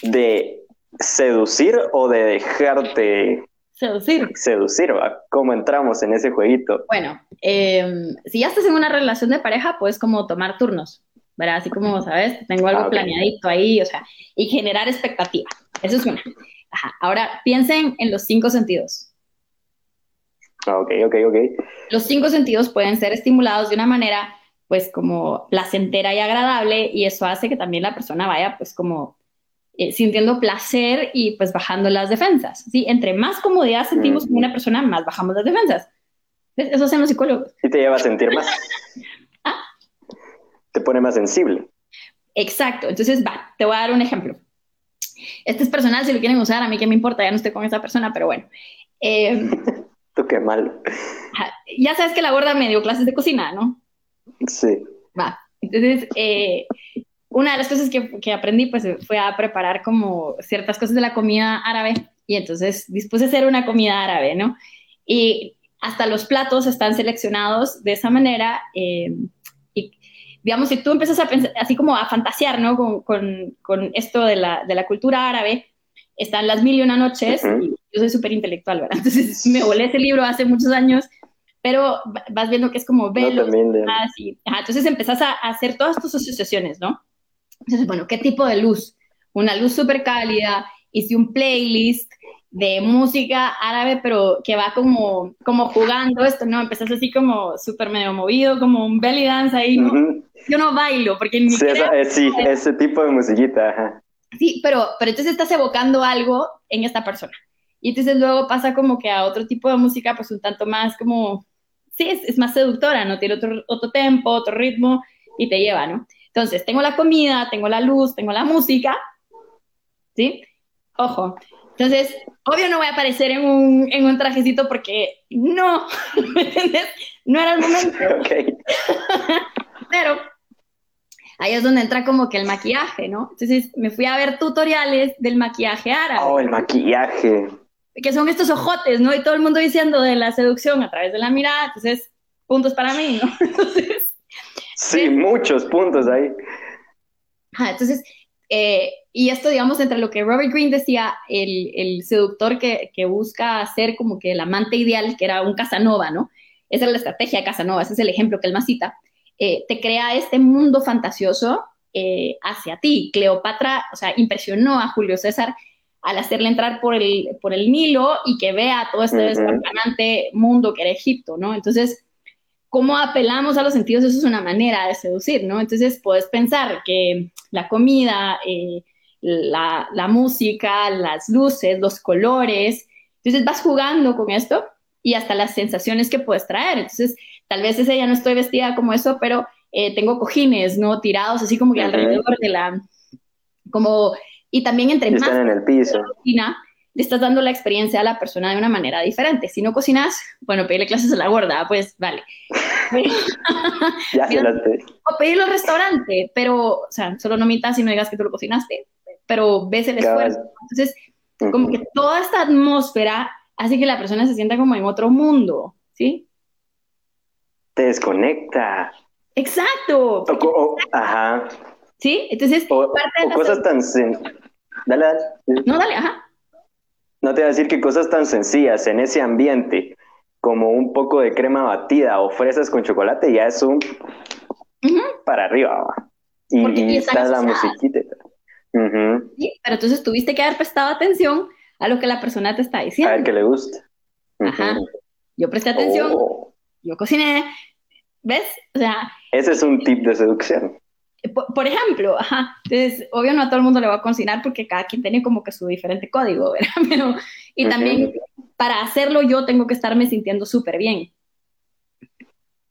de seducir o de dejarte Seducir. seducir. ¿Cómo entramos en ese jueguito? Bueno, eh, si ya estás en una relación de pareja, puedes como tomar turnos, ¿verdad? Así como, ¿sabes? Tengo algo Ah, planeadito ahí, o sea, y generar expectativa. Eso es una. Ajá. Ahora, piensen en los cinco sentidos. Ah, Ok, ok, ok. Los cinco sentidos pueden ser estimulados de una manera, pues, como placentera y agradable, y eso hace que también la persona vaya, pues, como eh, sintiendo placer y, pues, bajando las defensas, ¿sí? Entre más comodidad sentimos Mm. con una persona, más bajamos las defensas. Eso hacen los psicólogos. Y te lleva a sentir más. (laughs) Ah. Te pone más sensible. Exacto. Entonces, va, te voy a dar un ejemplo. Este es personal, si lo quieren usar, a mí qué me importa, ya no estoy con esa persona, pero bueno. Eh, (laughs) Tú qué mal. ajá, ya sabes que la gorda me dio clases de cocina, ¿no? Sí. Va. Entonces, eh, una de las cosas que, que aprendí, pues, fue a preparar como ciertas cosas de la comida árabe. Y entonces dispuse a hacer una comida árabe, ¿no? Y hasta los platos están seleccionados de esa manera. eh, y digamos, si tú empiezas a pensar, así como a fantasear, ¿no? Con, con, con esto de la, de la cultura árabe, están las mil y una noches. Ujú. y yo soy súper intelectual, ¿verdad? Entonces (laughs) me volé ese libro hace muchos años, pero vas viendo que es como No, velos, Ah, sí. Ajá, entonces empezás a, a hacer todas tus asociaciones, ¿no? Entonces, bueno, ¿qué tipo de luz? Una luz súper cálida, hice un playlist de música árabe, pero que va como, como jugando esto, ¿no? Empezás así como súper medio movido, como un belly dance ahí, ¿no? Ujú. Yo no bailo, porque ni Sí, esa- eh, sí, ese tipo de musiquita. ajá. Sí, pero, pero entonces estás evocando algo en esta persona. Y entonces luego pasa como que a otro tipo de música, pues un tanto más como, sí, es, es más seductora, ¿no? Tiene otro, otro tempo, otro ritmo y te lleva, ¿no? Entonces, tengo la comida, tengo la luz, tengo la música, ¿sí? Ojo. Entonces, obvio no voy a aparecer en un, en un trajecito porque no, (laughs) ¿me entiendes? No era el momento. (laughs) Ok. (laughs) Pero ahí es donde entra como que el maquillaje, ¿no? Entonces me fui a ver tutoriales del maquillaje árabe, Oh, el maquillaje. que son estos ojotes, ¿no? Y todo el mundo diciendo de la seducción a través de la mirada, entonces, puntos para mí, ¿no? Entonces, Sí, muchos puntos ahí. ajá, entonces eh, y esto, digamos, entre lo que Robert Greene decía, el, el seductor que, que busca ser como que el amante ideal, que era un Casanova, ¿no? Esa era la estrategia de Casanova, ese es el ejemplo que él más cita. Eh, te crea este mundo fantasioso eh, hacia ti. Cleopatra, o sea, impresionó a Julio César al hacerle entrar por el, por el Nilo y que vea todo este despampanante mundo que era Egipto, ¿no? Entonces, cómo apelamos a los sentidos, eso es una manera de seducir, ¿no? Entonces, puedes pensar que la comida, eh, la, la música, las luces, los colores, entonces vas jugando con esto y hasta las sensaciones que puedes traer. Entonces, tal vez ese ya no estoy vestida como eso, pero eh, tengo cojines, ¿no? Tirados así como que alrededor de la, como, y también entre Y más están en el piso. (laughs) cocina, le estás dando la experiencia a la persona de una manera diferente. Si no cocinas, bueno, pedirle clases a la gorda, pues vale. (laughs) Ya se Mira. las pedí. o pedirlo al restaurante, pero, o sea, solo no mientas y no digas que tú lo cocinaste, pero ves el Cabal. esfuerzo. Entonces, como que toda esta atmósfera hace que la persona se sienta como en otro mundo, ¿sí? Te desconecta. Exacto. O, co- o- ajá. ¿Sí? Entonces, O, parte de o la cosas tan... sen- Dale, dale. No, dale, ajá. No te voy a decir que cosas tan sencillas en ese ambiente como un poco de crema batida o fresas con chocolate ya es un para arriba. va. Y, y está la musiquita. Sí, pero entonces tuviste que haber prestado atención a lo que la persona te está A diciendo. ver qué le gusta. Ajá. Yo presté atención, Oh, yo cociné, ¿ves? O sea, ese es un tip de seducción. Por, por ejemplo, ajá, entonces, obvio no a todo el mundo le va a cocinar porque cada quien tiene como que su diferente código, (laughs) ¿verdad? Pero, y también para hacerlo yo tengo que estarme sintiendo súper bien.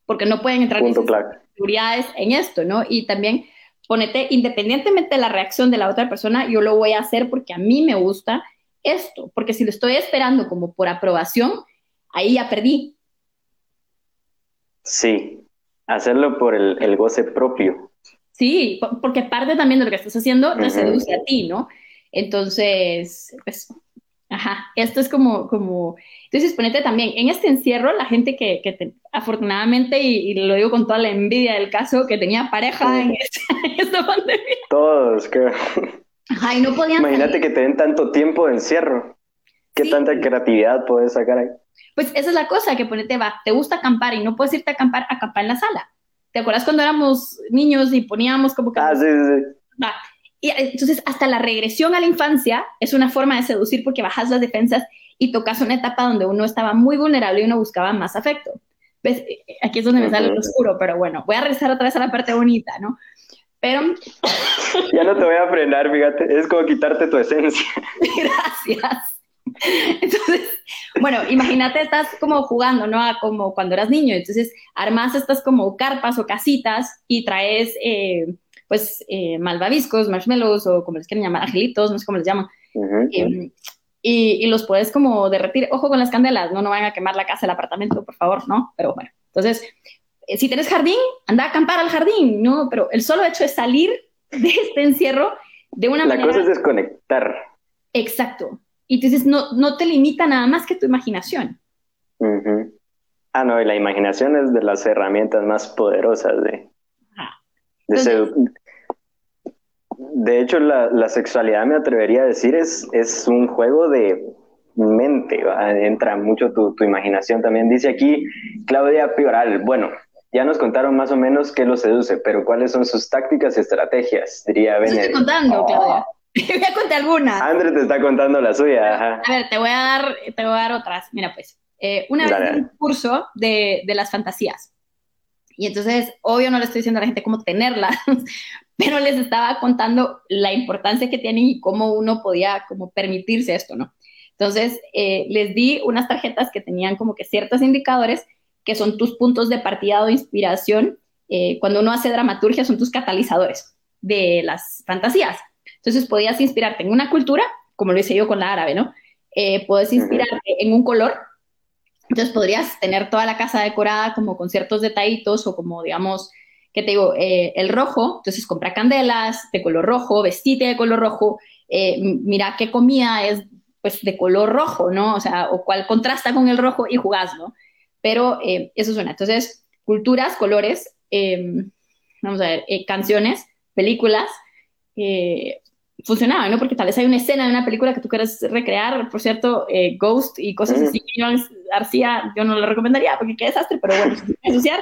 Porque no pueden entrar Punto mis clave. inseguridades en esto, ¿no? Y también ponete, independientemente de la reacción de la otra persona, yo lo voy a hacer porque a mí me gusta esto. Porque si lo estoy esperando como por aprobación, ahí ya perdí. Sí, hacerlo por el, el goce propio. Sí, po- porque parte también de lo que estás haciendo te seduce a ti, ¿no? Entonces, pues, ajá, esto es como, como, entonces ponete también, en este encierro, la gente que, que te- afortunadamente, y, y lo digo con toda la envidia del caso, que tenía pareja en, este- (laughs) en esta pandemia, Todos, que... ajá, y no podían Imagínate salir. que te den tanto tiempo de encierro. ¿Qué Sí. tanta creatividad puedes sacar ahí? Pues esa es la cosa, que ponete, va, te gusta acampar y no puedes irte a acampar, acampar en la sala. ¿Te acuerdas cuando éramos niños y poníamos como que... Ah, sí, sí. Y eh, entonces, hasta la regresión a la infancia es una forma de seducir porque bajas las defensas y tocas una etapa donde uno estaba muy vulnerable y uno buscaba más afecto. ¿Ves? Eh, Aquí es donde me sale lo oscuro, pero bueno, voy a regresar otra vez a la parte bonita, ¿no? Pero, (laughs) Ya no te voy a frenar, fíjate. Es como quitarte tu esencia. (laughs) gracias. (laughs) Entonces, bueno, imagínate, estás como jugando, ¿no? A como cuando eras niño. Entonces, armas estas como carpas o casitas y traes, eh, pues, eh, malvaviscos, marshmallows o como les quieren llamar, angelitos, no sé cómo les llaman. Ujú. Eh, y, y los puedes como derretir. Ojo con las candelas, no, no van a quemar la casa, el apartamento, por favor, ¿no? Pero bueno, entonces, eh, si tienes jardín, anda a acampar al jardín, ¿no? Pero el solo hecho de salir de este encierro de una La manera... cosa es desconectar. Exacto. Y entonces no, no te limita nada más que tu imaginación. Ah, no, y la imaginación es de las herramientas más poderosas de, de Entonces- De hecho, la, la sexualidad, me atrevería a decir, es, es un juego de mente, ¿va? entra mucho tu, tu imaginación también. Dice aquí Claudia Pioral, bueno, ya nos contaron más o menos qué lo seduce, pero ¿cuáles son sus tácticas y estrategias? Diría Eso estoy contando, Claudia. (laughs) Voy a contar algunas. Andrés te está contando la suya, ajá. A ver, te voy a dar, te voy a dar otras. Mira, pues, eh, una vez Dale, un curso de, de las fantasías. Y entonces, obvio, no le estoy diciendo a la gente cómo tenerlas, (laughs) pero les estaba contando la importancia que tienen y cómo uno podía como permitirse esto, ¿no? Entonces, eh, les di unas tarjetas que tenían como que ciertos indicadores que son tus puntos de partida o de inspiración. Eh, cuando uno hace dramaturgia, son tus catalizadores de las fantasías. Entonces, podías inspirarte en una cultura, como lo hice yo con la árabe, ¿no? Eh, puedes inspirarte en un color. Entonces, podrías tener toda la casa decorada como con ciertos detallitos o como, digamos, que te digo, eh, el rojo, entonces compra candelas de color rojo, vestite de color rojo, eh, mira qué comida es pues de color rojo, ¿no? O sea, o cuál contrasta con el rojo y jugás, ¿no? Pero eh, eso suena. Entonces, culturas, colores, vamos a ver, canciones, películas, eh, funcionaban, ¿no? Porque tal vez hay una escena de una película que tú quieres recrear, por cierto, eh, Ghost y cosas Mm. así. Yo García, yo no lo recomendaría porque qué desastre, pero bueno, si quieren asociar,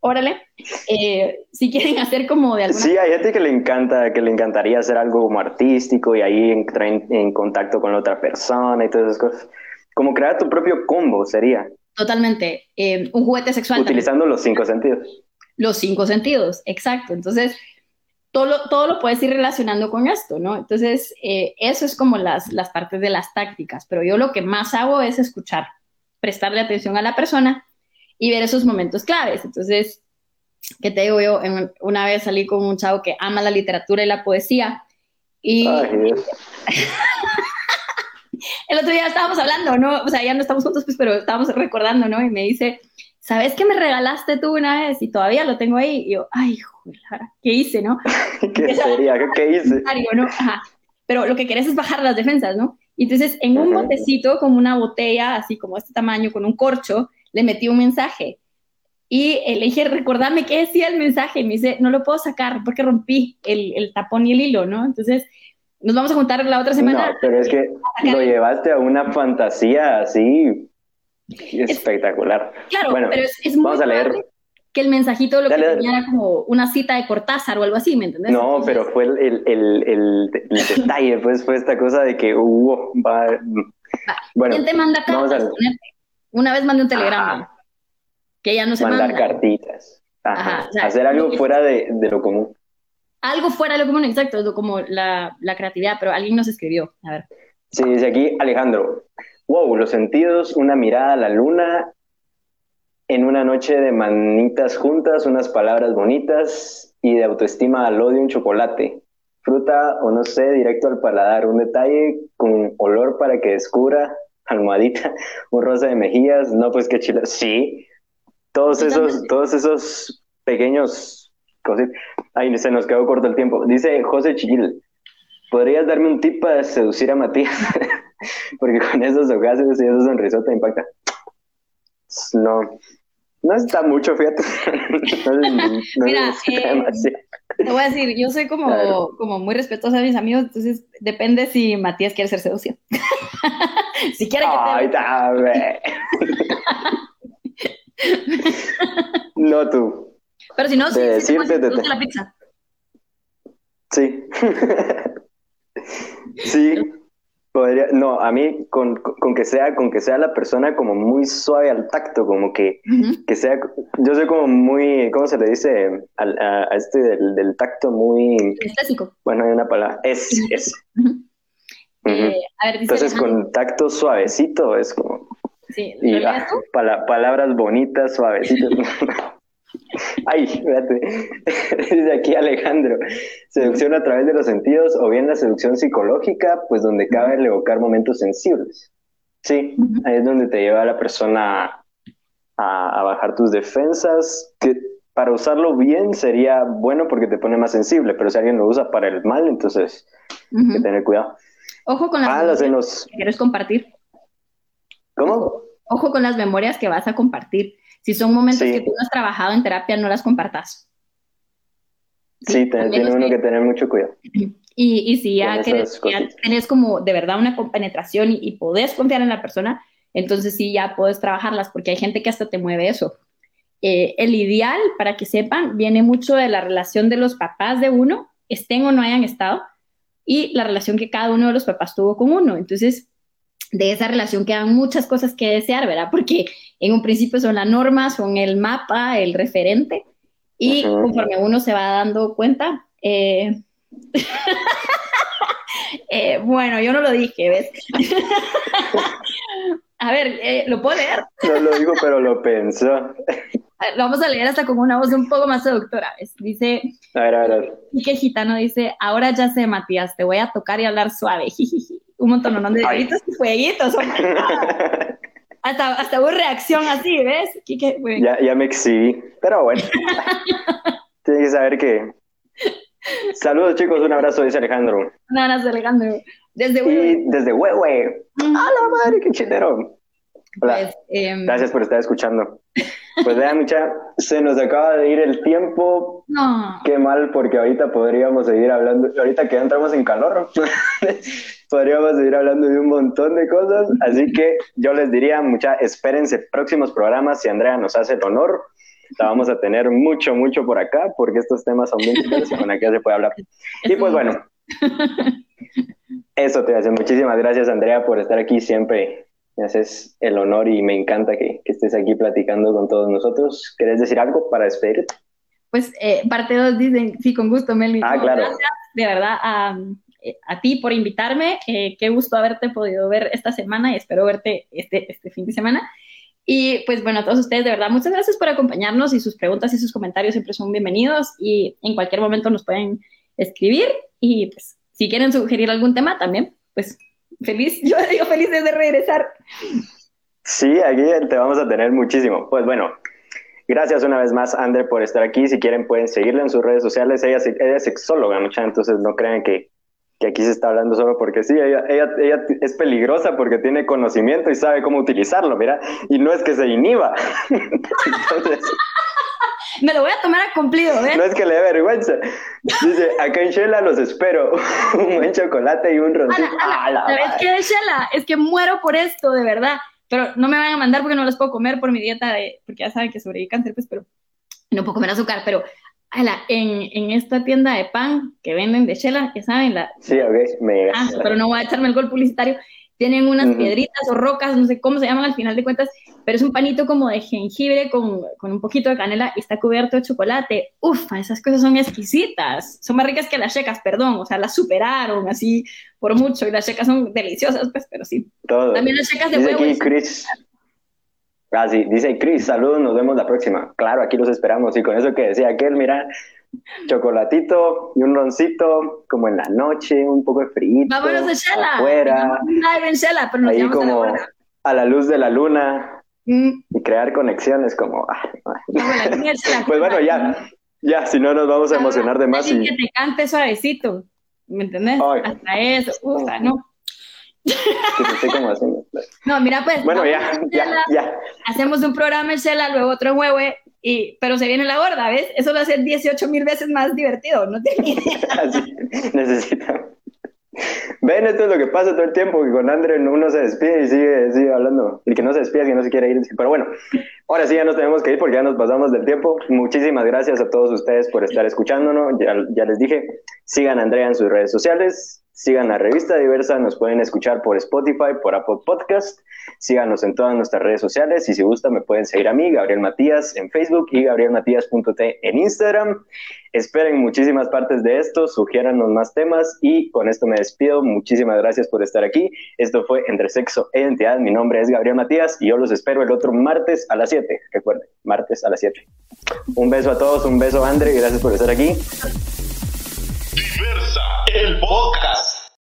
órale. Eh, si quieren hacer como de alguna Sí, hay gente que le encanta, que le encantaría hacer algo como artístico y ahí entrar en, en contacto con la otra persona y todas esas cosas. Como crear tu propio combo sería, Totalmente. eh, un juguete sexual. también. utilizando los cinco sentidos. Los cinco sentidos, exacto. Entonces, todo lo, todo lo puedes ir relacionando con esto, ¿no? Entonces, eh, eso es como las, las partes de las tácticas, pero yo lo que más hago es escuchar, prestarle atención a la persona y ver esos momentos claves. Entonces, ¿qué te digo yo? En- una vez salí con un chavo que ama la literatura y la poesía y Ay, (laughs) el otro día estábamos hablando, ¿no? O sea, ya no estamos juntos, pues, pero estábamos recordando, ¿no? Y me dice, ¿sabes qué me regalaste tú una vez? Y todavía lo tengo ahí. Y yo, ay, joder, ¿qué hice, no? (laughs) ¿Qué sería? ¿Qué, hice? (laughs) ¿no? Ajá. Pero lo que querés es bajar las defensas, ¿no? Y entonces, en un Ajá. botecito, como una botella, así como este tamaño, con un corcho, le metí un mensaje. Y eh, le dije, recordame qué decía el mensaje. Y me dice, no lo puedo sacar porque rompí el, el tapón y el hilo, ¿no? Entonces, nos vamos a juntar la otra semana. No, pero es que lo llevaste a una fantasía así (laughs) espectacular. Claro, Bueno, pero es, es muy Vamos a leer. que el mensajito lo Dale, que dale. tenía era como una cita de Cortázar o algo así, ¿me entendés? No, Entonces, pero fue el, el, el, (laughs) detalle, pues fue esta cosa de que hubo, va, bueno, ¿Quién te manda cartas? Una vez mandé un telegrama, Ajá. que ya no se mandar manda. cartitas, Ajá, Ajá, o sea, hacer algo fuera de, de lo común. Algo fuera de lo común, exacto, como la, la creatividad, pero alguien nos escribió. A ver. Sí, dice aquí Alejandro, wow, los sentidos, una mirada a la luna, en una noche de manitas juntas, unas palabras bonitas y de autoestima al odio un chocolate. Fruta o no sé, directo al paladar, un detalle con olor para que descubra, almohadita, (laughs) un rosa de mejillas, no pues qué chilo, sí, todos esos, todos esos pequeños. Ay, se nos quedó corto el tiempo. Dice José Chiquil, ¿podrías darme un tip para seducir a Matías? (laughs) (laughs) Porque con esos ojazos y esa sonrisota impacta. No, no está mucho, fíjate. (laughs) No, (laughs) no- Mira, eh. Te voy a decir, yo soy como, como muy respetuosa de mis amigos, entonces depende si Matías quiere ser seducido. si quiere que Ay, dame. No tú. Pero si no, sí, de sí te puedes decirte, te- seducir la pizza. Sí. Sí. Podría, no, a mí con, con que sea, con que sea la persona como muy suave al tacto, como que, que sea, yo soy como muy, ¿cómo se le dice? Al- a, a este del, del tacto muy, Estético. bueno, hay una palabra, es, es. Eh, a ver, dice Entonces Alejandro, con tacto suavecito es como, sí, y ¿lo lees ah, pala- palabras bonitas, suavecitas. (laughs) (laughs) (laughs) Ay, espérate. (laughs) Dice aquí Alejandro, seducción a través de los sentidos o bien la seducción psicológica, pues donde cabe el evocar momentos sensibles. Sí, ahí es donde te lleva a la persona a, a bajar tus defensas, que para usarlo bien sería bueno porque te pone más sensible, pero si alguien lo usa para el mal, entonces hay que tener cuidado. Ojo con las Ah, memorias los... que quieres compartir. ¿Cómo? Ojo con las memorias que vas a compartir. Si son momentos Sí. que tú no has trabajado en terapia, no las compartas. Sí, al tiene uno que- que tener mucho cuidado. (clears throat) Y, y si ya, querés- ya tenés como de verdad una compenetración y, y podés confiar en la persona, entonces sí ya puedes trabajarlas, porque hay gente que hasta te mueve eso. Eh, el ideal, para que sepan, viene mucho de la relación de los papás de uno, estén o no hayan estado, y la relación que cada uno de los papás tuvo con uno. Entonces, de esa relación quedan muchas cosas que desear, ¿verdad? Porque en un principio son la norma, son el mapa, el referente, y conforme uno se va dando cuenta, eh, (laughs) eh, bueno, yo no lo dije, ¿ves? (laughs) A ver, eh, ¿lo puedo leer? No lo digo, pero lo pensó. Ver, (laughs) Lo vamos a leer hasta con una voz un poco más seductora. ¿ves? Dice, A ver, a ver. Quique Gitano dice, ahora ya sé, Matías, te voy a tocar y hablar suave. jijiji". Un montón ¿no? de deditos y fueguitos. oh. (laughs) Hasta, hasta hubo reacción así, ¿ves? Quique, güey. ya, ya me exhibí, pero bueno. (laughs) Tienes que saber que... Saludos chicos, un abrazo, dice Alejandro. Un abrazo, Alejandro. Desde Huehue. Desde Huehue. ¡A la madre, qué chitero! Hola, Pues, em, gracias por estar escuchando. Pues vean, mucha, se nos acaba de ir el tiempo. no. Qué mal, porque ahorita podríamos seguir hablando, ahorita que entramos en calor, (laughs) podríamos seguir hablando de un montón de cosas. Así que yo les diría, mucha, espérense próximos programas si Andrea nos hace el honor. La vamos a tener mucho, mucho por acá, porque estos temas son bien y con aquí ya se puede hablar. Y pues bueno, (laughs) eso te hace. Muchísimas gracias, Andrea, por estar aquí siempre. Me haces el honor y me encanta que, que estés aquí platicando con todos nosotros. ¿Querés decir algo para despedirte? Pues eh, parte 2 dicen, sí, con gusto, Meli. Ah, claro. Gracias de verdad a, a ti por invitarme. Eh, qué gusto haberte podido ver esta semana y espero verte este, este fin de semana. Y pues bueno, a todos ustedes, de verdad, muchas gracias por acompañarnos y sus preguntas y sus comentarios siempre son bienvenidos y en cualquier momento nos pueden escribir y pues si quieren sugerir algún tema también, pues feliz, (laughs) yo digo felices de regresar. Sí, aquí te vamos a tener muchísimo. Pues bueno, gracias una vez más, Andre, por estar aquí. Si quieren, pueden seguirla en sus redes sociales. Ella, ella es sexóloga, mucha, entonces no crean que, que aquí se está hablando solo porque sí. Ella, ella, ella es peligrosa porque tiene conocimiento y sabe cómo utilizarlo, mira. Y no es que se inhiba. (laughs) Entonces, Me lo voy a tomar a cumplido, ¿ves? no es que le dé vergüenza. Dice, acá en Shela los espero. (laughs) un buen chocolate y un roncito. Ana, ¡A la Ana, ¿sabes madre! qué, Shela? Es que muero por esto, de verdad. Pero no me van a mandar porque no los puedo comer por mi dieta, de, porque ya saben que sobreviví cáncer, pues, pero no puedo comer azúcar, pero ala, en, en esta tienda de pan que venden de chela, que saben, la, Sí, ok, me Ah, pero no voy a echarme el gol publicitario. Tienen unas Ujú. piedritas o rocas, no sé cómo se llaman al final de cuentas, pero es un panito como de jengibre con, con un poquito de canela y está cubierto de chocolate. Ufa, esas cosas son exquisitas. Son más ricas que las checas, perdón. O sea, las superaron así por mucho y las checas son deliciosas, pues, pero sí. todo. También las checas de Dice huevo. aquí Chris. Ah, sí, dice Chris, saludos, nos vemos la próxima. Claro, aquí los esperamos. Y con eso que decía aquel, mira, chocolatito y un roncito, como en la noche, un poco de frío. Vámonos de chela. Afuera, en pero nos ahí llevamos a la como a la luz de la luna Mm, y crear conexiones como... ah. (laughs) Pues bueno, ya, ya, si no nos vamos a emocionar de más. Y... que te cante suavecito, ¿me entendés? Ay. Hasta eso, ufa, no. No, mira, pues. Bueno, ya, ya, ya. Hacemos un programa en Shela, luego otro en Huehue, y, pero se viene la gorda, ¿ves? Eso va a ser 18 mil veces más divertido, no te (laughs) Así, necesitamos. Ven, esto es lo que pasa todo el tiempo, que con Andre uno se despide y sigue, sigue hablando. El que no se despide es que no se quiere ir. Pero bueno, ahora sí ya nos tenemos que ir porque ya nos pasamos del tiempo. Muchísimas gracias a todos ustedes por estar escuchándonos. Ya, ya les dije, sigan a Andrea en sus redes sociales, sigan la revista Diversa, nos pueden escuchar por Spotify, por Apple Podcast. Síganos en todas nuestras redes sociales y si gustan me pueden seguir a mí, Gabriel Matías, en Facebook y gabrielmatías.t en Instagram. Esperen muchísimas partes de esto, sugiéranos más temas y con esto me despido. Muchísimas gracias por estar aquí. Esto fue Entre Sexo e Identidad. Mi nombre es Gabriel Matías y yo los espero el otro martes a las 7. Recuerden, martes a las 7. Un beso a todos, un beso a Andre, gracias por estar aquí. Diversa, el podcast.